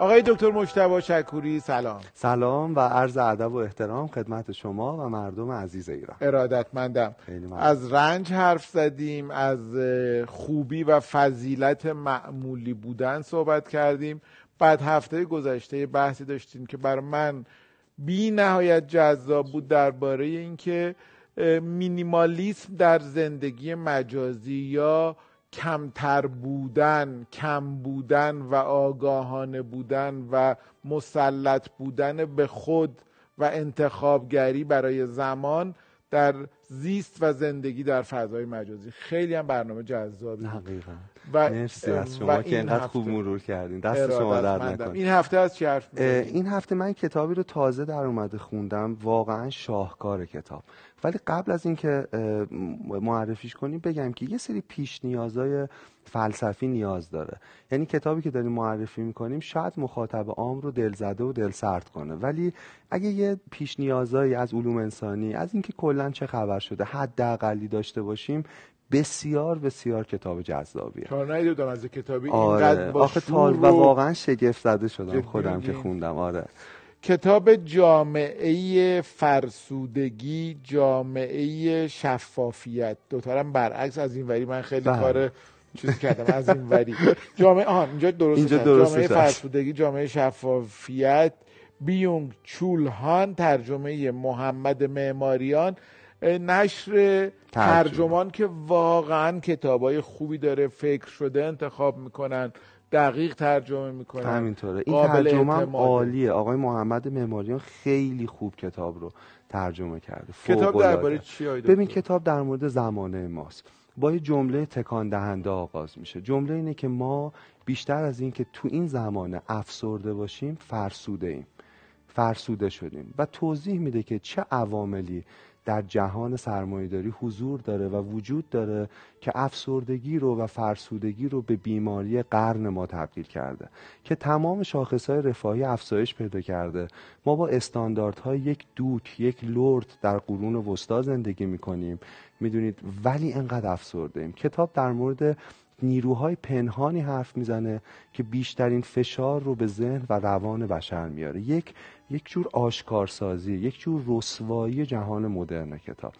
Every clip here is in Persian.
آقای دکتر مشتبه شکوری سلام. سلام و عرض ادب و احترام خدمت شما و مردم عزیز ایران. ارادتمندم. از رنج حرف زدیم از خوبی و فضیلت معمولی بودن صحبت کردیم. بعد هفته گذشته بحثی داشتیم که بر من بی نهایت جذاب بود درباره اینکه مینیمالیسم در زندگی مجازی یا کمتر بودن کم بودن و آگاهانه بودن و مسلط بودن به خود و انتخابگری برای زمان در زیست و زندگی در فضای مجازی. خیلی هم برنامه جذابی حقیقا و مرسی از شما که اینقدر خوب مرور کردین. دست شما در نکنه. این هفته از چی حرف این هفته من کتابی رو تازه در اومده خوندم. واقعا شاهکار کتاب. ولی قبل از اینکه معرفیش کنیم بگم که یه سری پیش نیازای فلسفی نیاز داره. یعنی کتابی که داریم معرفی می‌کنیم شاید مخاطب عام رو دلزده و دل سرد کنه. ولی اگه یه پیش نیازایی از علوم انسانی از اینکه کلا چه خبر شده حداقلی داشته باشیم بسیار بسیار کتاب جذابیه. تا ندیدم از کتابی. آره. اینقدر با آخه و واقعا شگفت زده شدم خودم که خوندم. آره. کتاب جامعه فرسودگی جامعه شفافیت. دوتارم برعکس از این وری من خیلی بله. کار چیز کردم از این وری. جامعه آن اینجا درست, اینجا درست جامعه فرسودگی جامعه شفافیت. بیونگ چولهان ترجمه محمد معماریان. نشر ترجمان که واقعا کتابای خوبی داره فکر شده انتخاب می‌کنن. دقیق ترجمه می‌کنن همینطوره. این ترجمه عالیه. آقای محمد معماریان خیلی خوب کتاب رو ترجمه کرده. کتاب درباره چی ببین کتاب در مورد زمانه ماست. با یه جمله تکان دهنده آغاز میشه. جمله اینه که ما بیشتر از اینکه تو این زمانه افسرده باشیم فرسوده ایم. فرسوده شدیم. و توضیح میده که چه عواملی در جهان سرمایهداری حضور داره و وجود داره که افسردگی رو و فرسودگی رو به بیماری قرن ما تبدیل کرده که تمام شاخصهای رفاهی افزایش پیدا کرده. ما با استانداردهای یک دوک یک لرد در قرون وسطا زندگی می‌کنیم. می‌دونید ولی انقدر افسرده ایم. کتاب در مورد نیروهای پنهانی حرف می‌زنه که بیشترین فشار رو به ذهن و روان بشر میاره. یک یک جور آشکارسازی یک جور رسوایی جهان مدرن کتاب.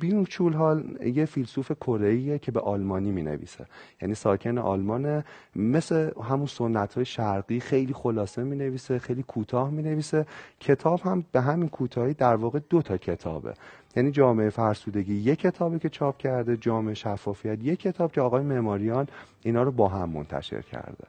بیونگ چولهال یه فیلسوف کره که به آلمانی می نویسه یعنی ساکن آلمانه مثل همون سنت های شرقی خیلی خلاصه می نویسه خیلی کوتاه می نویسه کتاب هم به همین کوتاهی در واقع دو تا کتابه. یعنی جامعه فرسودگی یک کتابی که چاپ کرده جامعه شفافیت یک کتاب که آقای معماریان اینا رو با هم منتشر کرده.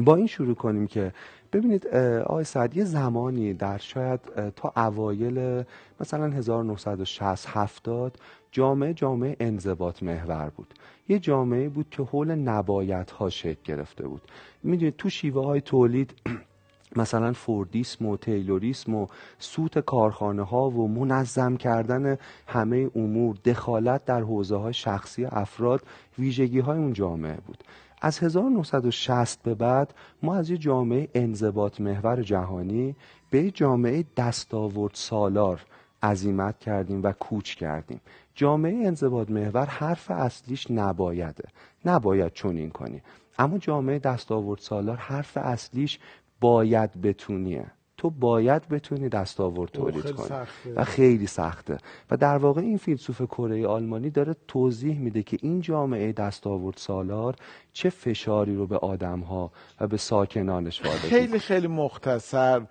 با این شروع کنیم که ببینید آقای سعد یه زمانی در شاید تا اوایل مثلا 1960 70 جامعه جامعه انضباط محور بود. یه جامعه بود که حول نبایت ها شکل گرفته بود. می‌دونید تو شیوه های تولید مثلا فوردیسم و تیلوریسم و سوت کارخانه ها و منظم کردن همه امور دخالت در حوزه های شخصی افراد ویژگی های اون جامعه بود. از 1960 به بعد ما از یه جامعه انضباط محور جهانی به جامعه دستاورد سالار عزیمت کردیم و کوچ کردیم. جامعه انضباط محور حرف اصلیش نبایده. نباید چنین کنی. اما جامعه دستاورد سالار حرف اصلیش باید بتونیه. تو باید بتونی دستاورد تولید کنی. و خیلی سخته. و در واقع این فیلسوف کره آلمانی داره توضیح میده که این جامعه دستاورد سالار چه فشاری رو به آدم ها و به ساکنانش وارد خیلی خیلی مختصر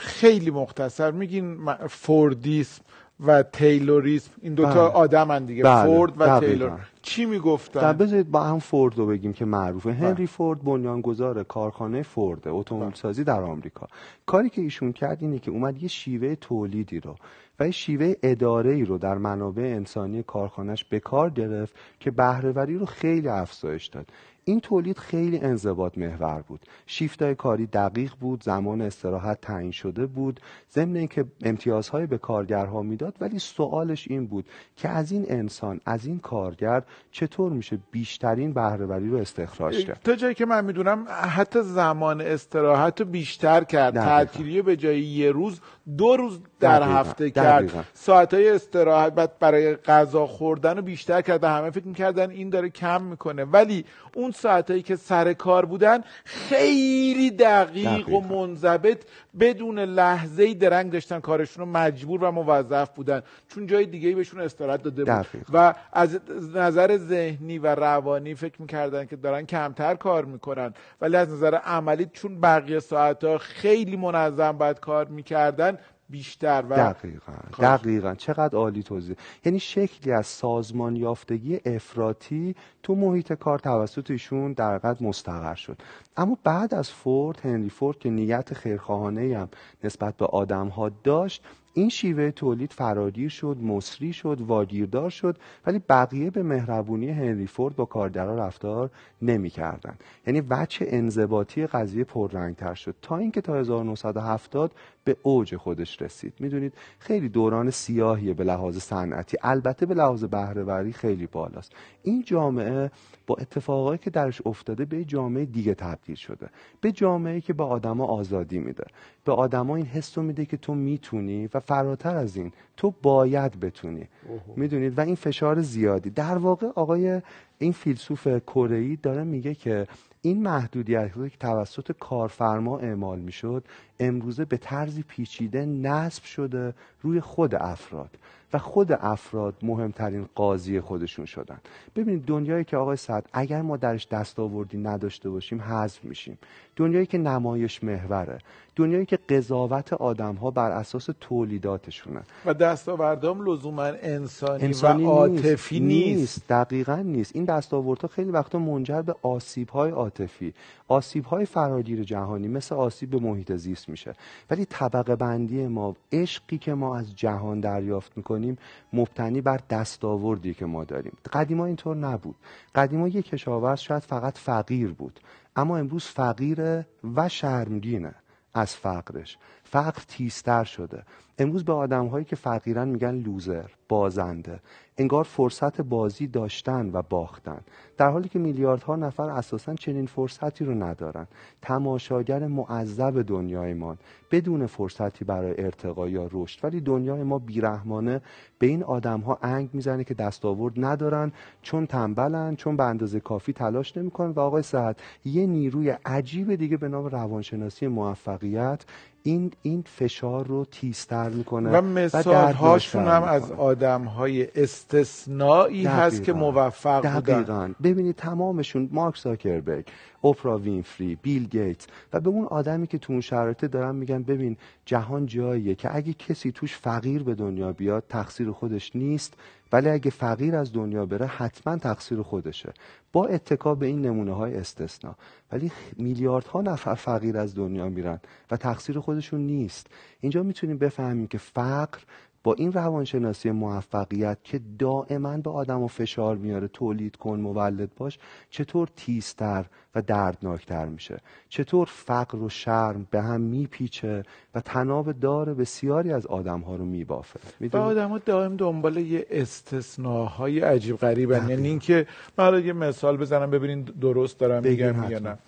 خیلی مختصر. میگین فوردیسم و تیلوریسم. این دوتا بله. آدم دیگه. بله. فورد و تیلور. چی می‌گفتن؟ بذارید با هم فورد رو بگیم که معروفه. بله. هنری فورد بنیانگذار کارخانه فورد اتومبیل سازی در آمریکا. کاری که ایشون کرد اینه که اومد یه شیوه تولیدی رو و یه شیوه اداره ای رو در منابع انسانی کارخانهش به کار گرفت که بهرهوری رو خیلی افزایش داد. این تولید خیلی انضباط محور بود. شیفتای کاری دقیق بود زمان استراحت تعیین شده بود ضمن اینکه امتیازهای به کارگرها می‌داد ولی سوالش این بود که از این انسان از این کارگر چطور میشه بیشترین بهرهوری رو استخراج کرد؟ تا جایی که من می‌دونم حتی زمان استراحت رو بیشتر کرد. تعطیلی به جای یه روز دو روز در هفته کرد. کرد ساعت های استراحت بعد برای غذا خوردن رو بیشتر کرد و همه فکر می‌کردن این داره کم می‌کنه. ولی اون ساعتهایی که سر کار بودن خیلی دقیق, و منضبط بدون لحظه ای درنگ داشتن کارشون رو مجبور و موظف بودن. چون جای دیگه بهشون استراحت داده بود. و از نظر ذهنی و روانی فکر می‌کردن که دارن کمتر کار می‌کنن. ولی از نظر عملی چون بقیه ساعت ها خیلی منظم باید کار می‌کردن بیشتر و دقیقا دقیقا. چقدر عالی توضیح. یعنی شکلی از سازمان یافتگی افراطی تو محیط کار توسط ایشون در قد مستقر شد. اما بعد از فورد هنری فورد که نیت خیرخواهانه هم نسبت به آدم ها داشت این شیوه تولید فرادیر شد مصری شد واگیردار شد ولی بقیه به مهربونی هنری فورد با کارگرا رفتار نمی‌کردن یعنی وجه انضباطی قضیه پررنگتر شد. تا اینکه تا 1970 به اوج خودش رسید. می‌دونید خیلی دوران سیاهیه به لحاظ صنعتی. البته به لحاظ بهرهوری خیلی بالاست. این جامعه با اتفاقایی که درش افتاده به جامعه دیگه تبدیل شده. به جامعه که به آدما آزادی میده. به آدما این حس رو میده که تو می‌تونی و فراتر از این تو باید بتونی. می‌دونید؟ و این فشار زیادی. در واقع آقای این فیلسوف کره داره میگه که این محدودیت که توسط کارفرما اعمال می‌شد امروزه به طرزی پیچیده نصب شده روی خود افراد. و خود افراد مهمترین قاضی خودشون شدن. ببینید دنیایی که آقای سعد اگر ما درش دستاوردی نداشته باشیم حذف میشیم. دنیایی که نمایش محوره. دنیایی که قضاوت آدم ها بر اساس تولیداتشونه. و دستاوردام لزوما انسانی, انسانی و عاطفی نیست. نیست. دقیقا نیست. این دستاوردها خیلی وقتا منجر به آسیب های عاطفی آسیب های فراگیر جهانی مثل آسیب به محیط زیست میشه. ولی طبقه بندی ما عشقی که ما از جهان دریافت می‌کنیم مبتنی بر دستاوردی که ما داریم. قدیما اینطور نبود. قدیما یک کشاورز شاید فقط فقیر بود اما امروز فقیره و شرمگینه از فقرش. فقر تیزتر شده. امروز به آدم هایی که فقیرن میگن لوزر بازنده. انگار فرصت بازی داشتن و باختن. در حالی که میلیاردها نفر اساسا چنین فرصتی رو ندارن. تماشاگر معذب دنیای ما. بدون فرصتی برای ارتقا یا رشد. ولی دنیای ما بیرحمانه به این آدم ها انگ می‌زنه که دستاورد ندارن چون تنبلن چون به اندازه کافی تلاش نمی‌کنن. و آقای صحت یه نیروی عجیب دیگه به نام روانشناسی موفقیت این این فشار رو تیزتر می‌کنه و مثال هاشون هم از آدم های استثنایی هست که موفق دقیقا. بودن ببینید تمامشون مارک زاکربرگ. اوپرا وینفری بیل گیتس و به اون آدمی که تو اون شرایط دارن میگن ببین جهان جاییه که اگه کسی توش فقیر به دنیا بیاد تقصیر خودش نیست ولی اگه فقیر از دنیا بره حتما تقصیر خودشه. با اتکا به این نمونه های استثنا. ولی میلیاردها نفر فقیر از دنیا میرن و تقصیر خودشون نیست. اینجا می‌تونیم بفهمیم که فقر با این روانشناسی موفقیت که دائما به آدم و فشار میاره تولید کن مولد باش چطور تیزتر و دردناکتر میشه؟ چطور فقر و شرم به هم میپیچه و تناب دار بسیاری از آدم ها رو میبافه؟ و آدم ها دائم دنبال یه استثناهای عجیب غریبن. یعنی اینکه من یه مثال بزنم ببینین درست دارم میگم یا نه.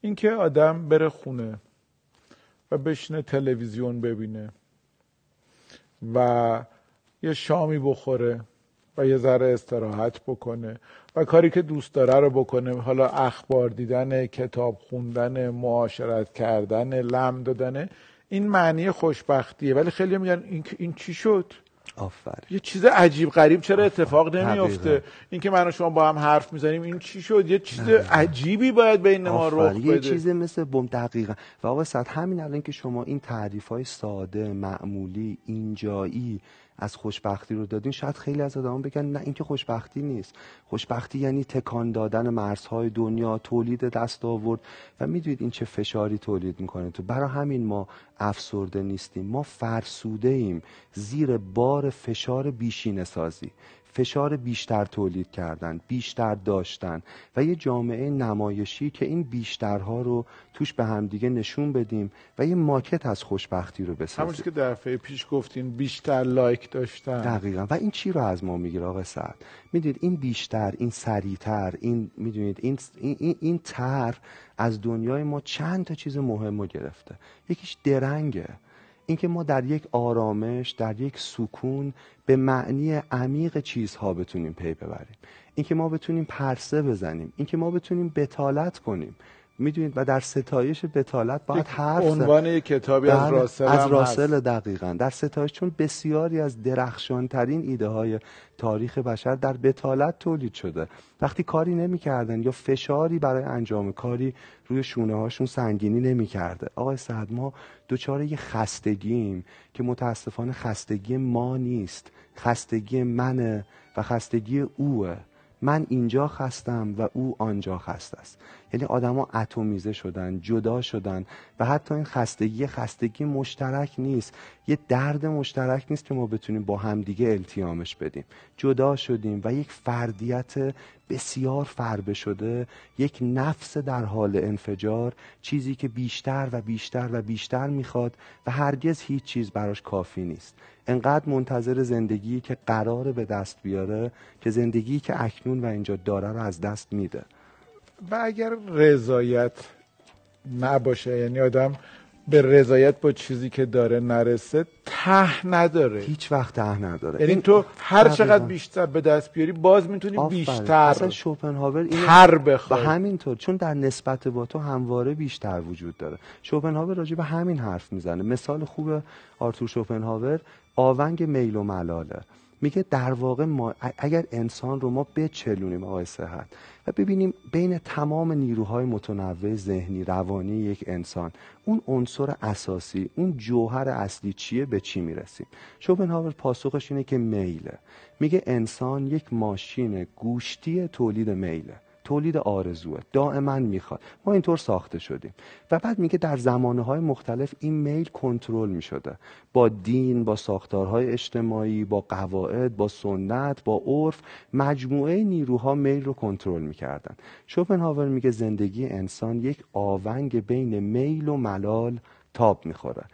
اینکه آدم بره خونه و بشینه تلویزیون ببینه. و یه شامی بخوره و یه ذره استراحت بکنه و کاری که دوست داره رو بکنه. حالا اخبار دیدن کتاب خوندن معاشرت کردن لم دادن این معنی خوشبختیه. ولی خیلی میگن این, این چی شد؟ آفر یه چیز عجیب غریب. چرا اتفاق نمیافته؟ اینکه من و شما با هم حرف می‌زنیم این چی شد؟ یه چیز عجیبی باید بین ما رخ بده یه چیز مثل بم دقیقا. و آقا همین الان که شما این تعریف های ساده معمولی اینجایی از خوشبختی رو دادین شاید خیلی از آدمان بگن نه این که خوشبختی نیست. خوشبختی یعنی تکان دادن مرزهای دنیا تولید دست آورد. و می‌دونید این چه فشاری تولید می‌کنه. تو برای همین ما افسرده نیستیم. ما فرسوده ایم زیر بار فشار بیشینه سازی فشار بیشتر تولید کردن بیشتر داشتن و یه جامعه نمایشی که این بیشترها رو توش به همدیگه نشون بدیم و یه ماکت از خوشبختی رو بسازیم. همونش که دفعه پیش گفتین بیشتر لایک داشتن. دقیقا. و این چی رو از ما می‌گیره آقا سعد؟ می‌دونید این بیشتر این سریعتر این می‌دونید این این, این تر از دنیای ما چند تا چیز مهم رو گرفته. یکیش درنگه. اینکه ما در یک آرامش در یک سکون به معنی عمیق چیزها بتونیم پی ببریم. اینکه ما بتونیم پرسه بزنیم. اینکه ما بتونیم بتالت کنیم. می‌دونید؟ و در ستایش بتالت باید حرف عنوان یک کتابی از راسل از راسل دقیقا. در ستایش چون بسیاری از درخشانترین ایده های تاریخ بشر در بتالت تولید شده. وقتی کاری نمی‌کردن یا فشاری برای انجام کاری روی شونه هاشون سنگینی نمی‌کرده. آقای سعد ما دوچاره یه خستگیم که متاسفانه خستگی ما نیست. خستگی منه و خستگی اوه. من اینجا خستم و او آنجا خست است. یعنی آدما اتمیزه شدن جدا شدن و حتی این خستگی خستگی مشترک نیست. یه درد مشترک نیست که ما بتونیم با همدیگه التیامش بدیم. جدا شدیم و یک فردیت بسیار فربه شده یک نفس در حال انفجار چیزی که بیشتر و بیشتر و بیشتر می‌خواد و هرگز هیچ چیز براش کافی نیست. انقدر منتظر زندگی که قرار به دست بیاره که زندگی که اکنون و اینجا داره رو از دست میده. و اگر رضایت نباشه یعنی آدم به رضایت با چیزی که داره نرسه ته نداره. هیچ وقت ته نداره. یعنی تو هر چقدر بیشتر به دست بیاری باز می‌تونی بیشتر اصلا شوپنهاور اینو تر بخوای. همینطور چون در نسبت با تو همواره بیشتر وجود داره. شوپنهاور راجع به همین حرف می‌زنه. مثال خوب آرتور شوپنهاور آونگ میل و ملاله. میگه در واقع ما اگر انسان رو ما بچلونیم آقای صحت و ببینیم بین تمام نیروهای متنوع ذهنی روانی یک انسان اون عنصر اساسی اون جوهر اصلی چیه؟ به چی می‌رسیم؟ شوپنهاور پاسخش اینه که میله. میگه انسان یک ماشین گوشتی تولید میله. تولید آرزوه. دائما می‌خواد. ما اینطور ساخته شدیم. و بعد میگه در زمانه های مختلف این میل کنترل می‌شده. با دین با ساختارهای اجتماعی با قواعد با سنت با عرف مجموعه نیروها میل رو کنترل می‌کردن. شوپنهاور میگه زندگی انسان یک آونگ بین میل و ملال تاب می‌خوره.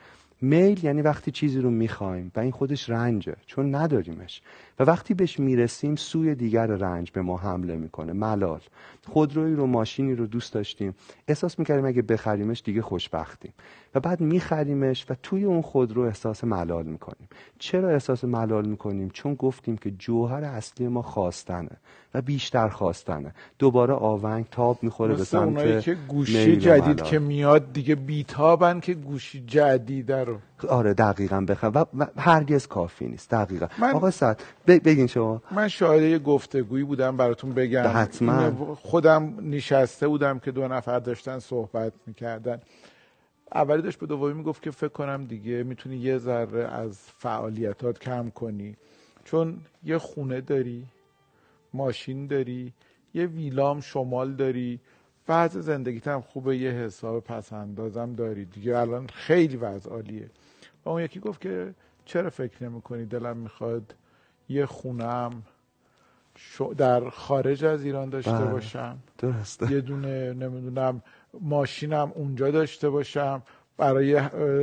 میل یعنی وقتی چیزی رو می‌خوایم و این خودش رنجه چون نداریمش. و وقتی بهش می‌رسیم سوی دیگر رنج به ما حمله می‌کنه. ملال. خودروی رو ماشینی رو دوست داشتیم. احساس می‌کردیم اگه بخریمش دیگه خوشبختیم. و بعد میخریمش و توی اون خودرو احساس ملال می‌کنیم. چرا احساس ملال می‌کنیم؟ چون گفتیم که جوهر اصلی ما خواستنه و بیشتر خواستنه. دوباره آونگ تاب می‌خوره به سمت که گوشی جدید که میاد دیگه بیتابن که گوشی جدید رو. آره دقیقا بخواه و, و هرگز کافی نیست. دقیقا. من آقا سعد بگین شما. من شاهد یه گفتگویی بودم براتون بگم. حتما. خودم نشسته بودم که دو نفر داشتن صحبت می‌کردن. اولی داشت به دومی می‌گفت که فکر کنم دیگه می‌تونی یه ذره از فعالیتات کم کنی. چون یه خونه داری ماشین داری یه ویلام شمال داری. وضع زندگیت هم خوبه یه حساب پس اندازم داری. دیگه الان خیلی وضع عالیه. و اون یکی گفت که چرا فکر نمی کنی دلم می‌خواد یه خونم در خارج از ایران داشته بله. باشم. درسته. یه دونه نمی‌دونم ماشینم اونجا داشته باشم. برای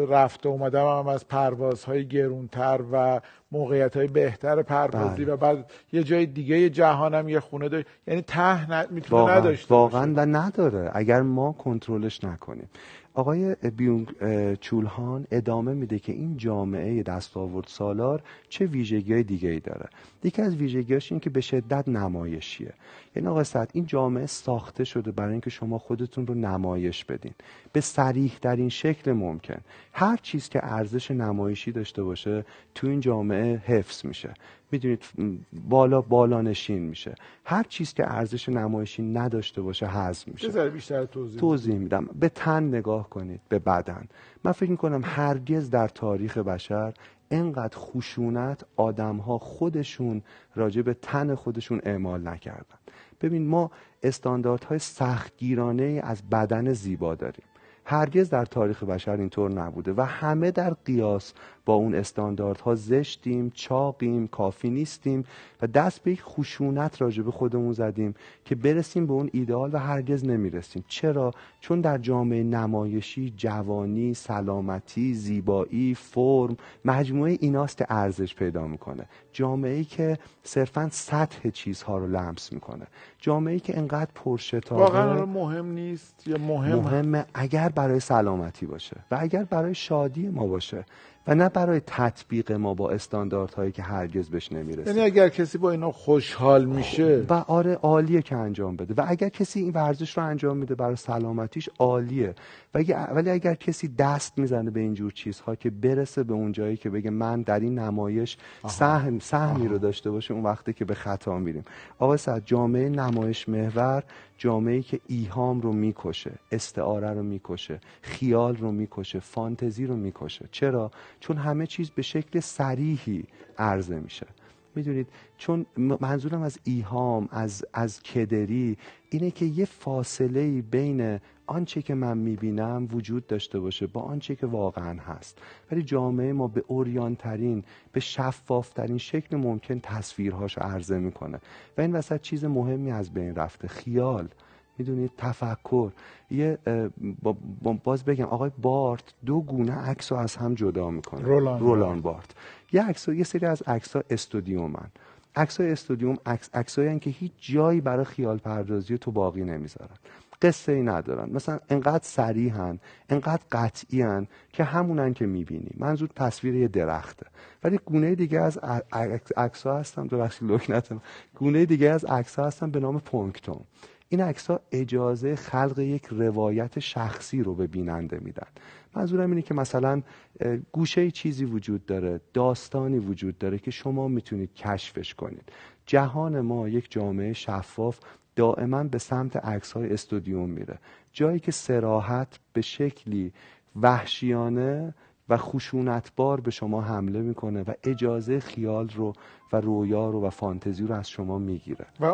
رفته اومدم هم از پروازهای گرونتر و موقعیت های بهتر پروازی بله. و بعد یه جای دیگه جهانم یه خونه داشت یعنی ته می‌تونه واقعا. نداشته واقعا و نداره. اگر ما کنترلش نکنیم. آقای بیونگ چولهان ادامه میده که این جامعه دستاورد سالار چه ویژگی های دیگه ای داره. یکی از ویژگیاش این که به شدت نمایشیه. یعنی آقای سعد این جامعه ساخته شده برای اینکه شما خودتون رو نمایش بدین. به سریح در این شکل ممکن. هر چیز که ارزش نمایشی داشته باشه تو این جامعه حفظ میشه. می‌دونید بالا بالا نشین میشه. هر چیز که ارزش نمایشی نداشته باشه حذف میشه. بیشتر توضیح توضیح میدم. به تن نگاه کنید به بدن. من فکر می‌کنم هرگز در تاریخ بشر انقدر خشونت آدم ها خودشون راجع به تن خودشون اعمال نکردن. ببین ما استانداردهای سختگیرانه از بدن زیبا داریم. هرگز در تاریخ بشر اینطور نبوده و همه در قیاس با اون استانداردها زشتیم چاقیم کافی نیستیم و دست به یک خشونت راجع به خودمون زدیم که برسیم به اون ایدئال و هرگز نمی‌رسیم. چرا؟ چون در جامعه نمایشی جوانی سلامتی زیبایی فرم مجموعه ایناست که ارزش پیدا می‌کنه. جامعه ای که صرفا سطح چیزها رو لمس می‌کنه. جامعه ای که انقدر پرشتابه واقعا مهم نیست یا مهم؟ مهمه اگر برای سلامتی باشه و اگر برای شادی ما باشه و نه برای تطبیق ما با استانداردهایی که هرگز بهش نمی‌رسه یعنی اگر کسی با اینا خوشحال میشه. و آره عالیه که انجام بده. و اگر کسی این ورزش رو انجام میده برای سلامتیش عالیه. ولی اگر کسی دست می‌زنه به اینجور چیزها که برسه به اون جایی که بگه من در این نمایش سهم سهمی رو داشته باشه اون وقتی که به خطا میریم. آقا سعد جامعه نمایش محور جامعه که ایهام رو می‌کشه استعاره رو می‌کشه خیال رو می‌کشه فانتزی رو می‌کشه. چرا؟ چون همه چیز به شکل سریحی عرضه میشه. می‌دونید چون منظورم از ایهام از از کدری اینه که یه فاصله بین آنچه که من می‌بینم وجود داشته باشه با آنچه که واقعا هست. ولی جامعه ما به اوریان ترین به شفاف ترین شکل ممکن تصویرهاش عرضه می‌کنه. و این وسط چیز مهمی از بین رفته خیال. می‌دونید تفکر. یه باز بگم آقای بارت دو گونه عکس رو از هم جدا می‌کنه. رولان, رولان بارت. یه عکس یه سری از عکس ها استودیومن عکس های استودیوم عکس عکسایی که هیچ جایی برای خیال پردازی تو باقی نمی‌ذارن. قصه ای ندارن. مثلا انقدر سریحن انقدر قطعی هن که همونن که می‌بینی. منظور تصویر یه درخته. ولی گونه دیگه از عکس ها هستن ببخشید لکنتم گونه دیگه از عکس ها هستن به نام پونکتوم. این عکس ها اجازه خلق یک روایت شخصی رو به بیننده میدن. منظورم اینه که مثلا گوشه چیزی وجود داره داستانی وجود داره که شما می‌تونید کشفش کنید. جهان ما یک جامعه شفاف دائما به سمت عکس های استودیوم میره. جایی که سراحت به شکلی وحشیانه و خشونتبار به شما حمله می‌کنه و اجازه خیال رو و رویا رو و فانتزی رو از شما می‌گیره. و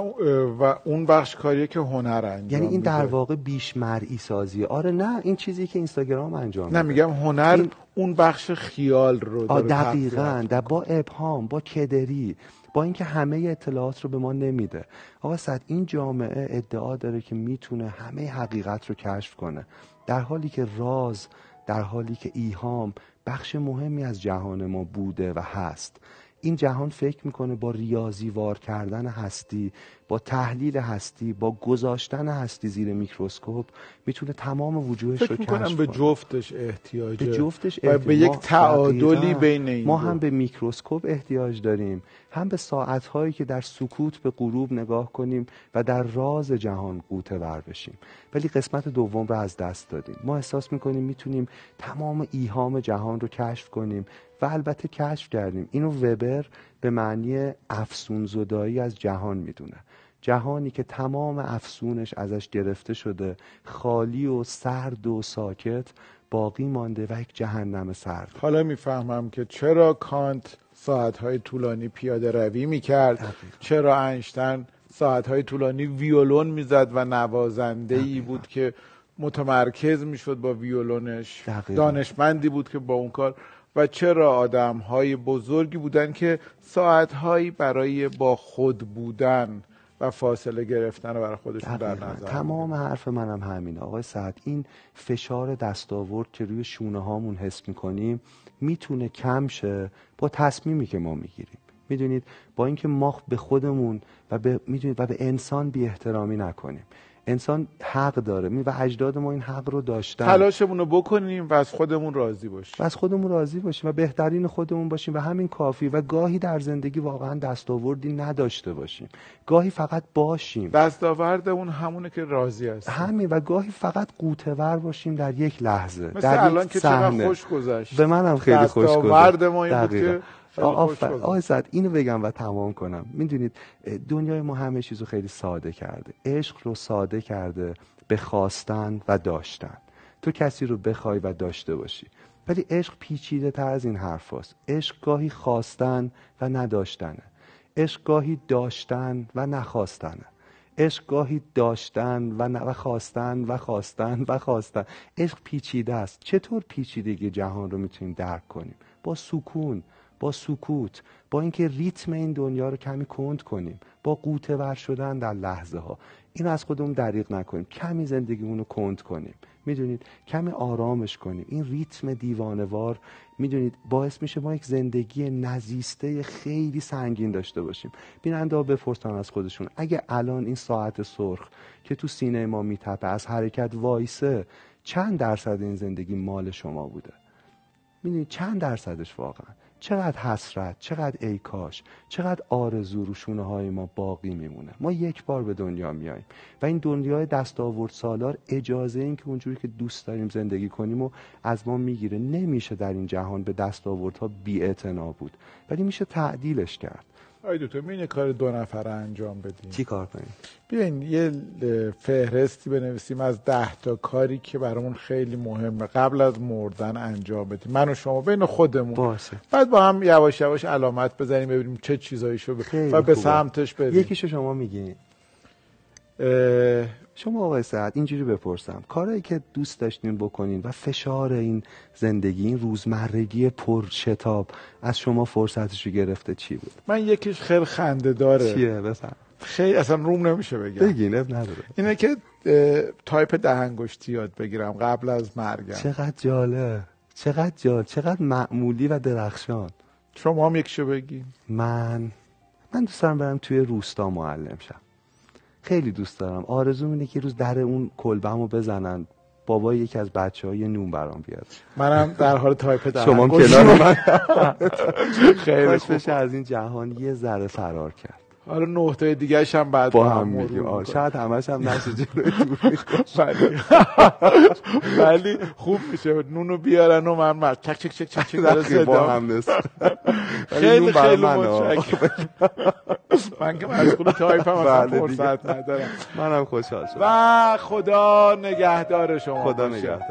و اون بخش کاریه که هنر انجام یعنی این در واقع بیش مرئی سازیه. آره نه این چیزی که اینستاگرام انجام نه میگم هنر اون بخش خیال رو داره دقیقا. در با ابهام با کدری با اینکه همه اطلاعات رو به ما نمیده. آقا صد این جامعه ادعا داره که می‌تونه همه حقیقت رو کشف کنه. در حالی که راز در حالی که ایهام بخش مهمی از جهان ما بوده و هست. این جهان فکر می‌کنه با ریاضی وار کردن هستی با تحلیل هستی با گذاشتن هستی زیر میکروسکوپ می‌تونه تمام وجودش رو کشف کنه. به جفتش احتیاجه. به جفتش و به یک تعادلی بین این ما هم به میکروسکوپ احتیاج داریم. هم به ساعتهایی که در سکوت به غروب نگاه کنیم و در راز جهان قوطه ور بشیم. ولی قسمت دوم رو از دست دادیم. ما احساس می‌کنیم می‌تونیم تمام ایهام جهان رو کشف کنیم و البته کشف کردیم. اینو وبر به معنی افسون زدایی از جهان می‌دونه. جهانی که تمام افسونش ازش گرفته شده خالی و سرد و ساکت باقی مانده و یک جهنم سرد. حالا می‌فهمم که چرا کانت ساعتهای طولانی پیاده روی می‌کرد؟ چرا انشتن ساعتهای طولانی ویولون می‌زد و نوازنده ای بود که متمرکز می‌شد با ویولونش؟ دانشمندی بود که با اون کار و چرا آدم های بزرگی بودن که ساعتهایی برای با خود بودن و فاصله گرفتن رو برای خودشون در نظر تمام حرف منم همین آقای سعد این فشار دستاورد که روی شونه هامون حس می‌کنیم می‌تونه کم شه؟ با تصمیمی که ما می‌گیریم. می‌دونید؟ با اینکه ما به خودمون و به می‌دونید؟ و به انسان بی احترامی نکنیم. انسان حق داره. و اجداد ما این حق رو داشتن. تلاشمون رو بکنیم و از خودمون راضی باشیم. و از خودمون راضی باشیم و بهترین خودمون باشیم و همین کافی. و گاهی در زندگی واقعا دستاوردی نداشته باشیم. گاهی فقط باشیم. دستاوردمون همونه که راضی هستیم. همین. و گاهی فقط قوتور باشیم در یک لحظه. مثل در الان که چقدر خوش گذشت. به منم خیلی خوش گذشت. ما این بود که آقای سعد اینو بگم و تمام کنم. می‌دونید دنیای ما همه چیزو خیلی ساده کرده. عشق رو ساده کرده به خواستن و داشتن. تو کسی رو بخوای و داشته باشی. ولی عشق پیچیده تر از این حرف هست. عشق گاهی خواستن و نداشتنه. عشق گاهی داشتن و نخواستنه. عشق گاهی داشتن و, خواستن و خواستن و خواستن. عشق پیچیده است. چطور پیچیدگی جهان رو می‌تونیم درک کنیم؟ با سکون. با سکوت با اینکه ریتم این دنیا رو کمی کند کنیم با قوطه ور شدن در لحظه ها این از خودمون دریغ نکنیم کمی زندگیمون رو کند کنیم. می‌دونید؟ کمی آرامش کنیم. این ریتم دیوانوار می‌دونید؟ باعث میشه ما یک زندگی نزیسته خیلی سنگین داشته باشیم. بیننده ها بپرسن از خودشون اگه الان این ساعت سرخ که تو سینه ما میتپه از حرکت وایسه چند درصد این زندگی مال شما بوده؟ می‌دونید؟ چند درصدش واقعا؟ چقدر حسرت چقدر ای کاش چقدر آرزو رو های ما باقی میمونه. ما یک بار به دنیا میاییم و این دنیای دستاورد سالار اجازه این که اونجوری که دوست داریم زندگی کنیم و از ما می‌گیره. نمیشه در این جهان به دستاوردها بی بود ولی میشه تعدیلش کرد. آی دکتر می کار دو نفره انجام بدیم. چی کار کنیم؟ بیاین یه فهرستی بنویسیم از ده تا کاری که برامون خیلی مهمه. قبل از مردن انجام بدیم. من و شما بین خودمون. باشه. بعد با هم یواش یواش علامت بزنیم ببینیم چه چیزاییشو ب... و به سمتش بریم. یکیشو شما میگین. شما آقای سعد اینجوری بپرسم. کارهایی که دوست داشتین بکنین و فشار این زندگی این روزمرگی پر شتاب از شما فرصتش رو گرفته چی بود؟ من یکیش خیلی خنده داره. چیه؟ بسن خیلی اصلا روم نمیشه بگم. بگین اب نداره. اینه که تایپ دهنگشتی یاد بگیرم قبل از مرگم. چقدر جاله چقدر جال چقدر معمولی و درخشان. شما هم یکشو بگی من من دوست دارم برم توی روستا معلم شم. خیلی دوست دارم. آرزو اینه که روز در اون کلبهمو بزنن. بابا یکی از بچه های نون برام بیاد. منم در حال تایپ دارم. شما کنار من. خیلی خوب. بشه از این جهان یه ذره فرار کرد. حالا نقطه دیگه هم بعد با هم میگیم. شاید همش هم نشه جلوی ولی ولی خوب میشه. نونو بیارن و من چک چک چک چک چک با هم نیست. خیلی خیلی متشکرم. من که مسئول تایپ هم بله فرصت ندارم. منم خوشحال شدم. و خدا نگهدار شما خدا نگهدار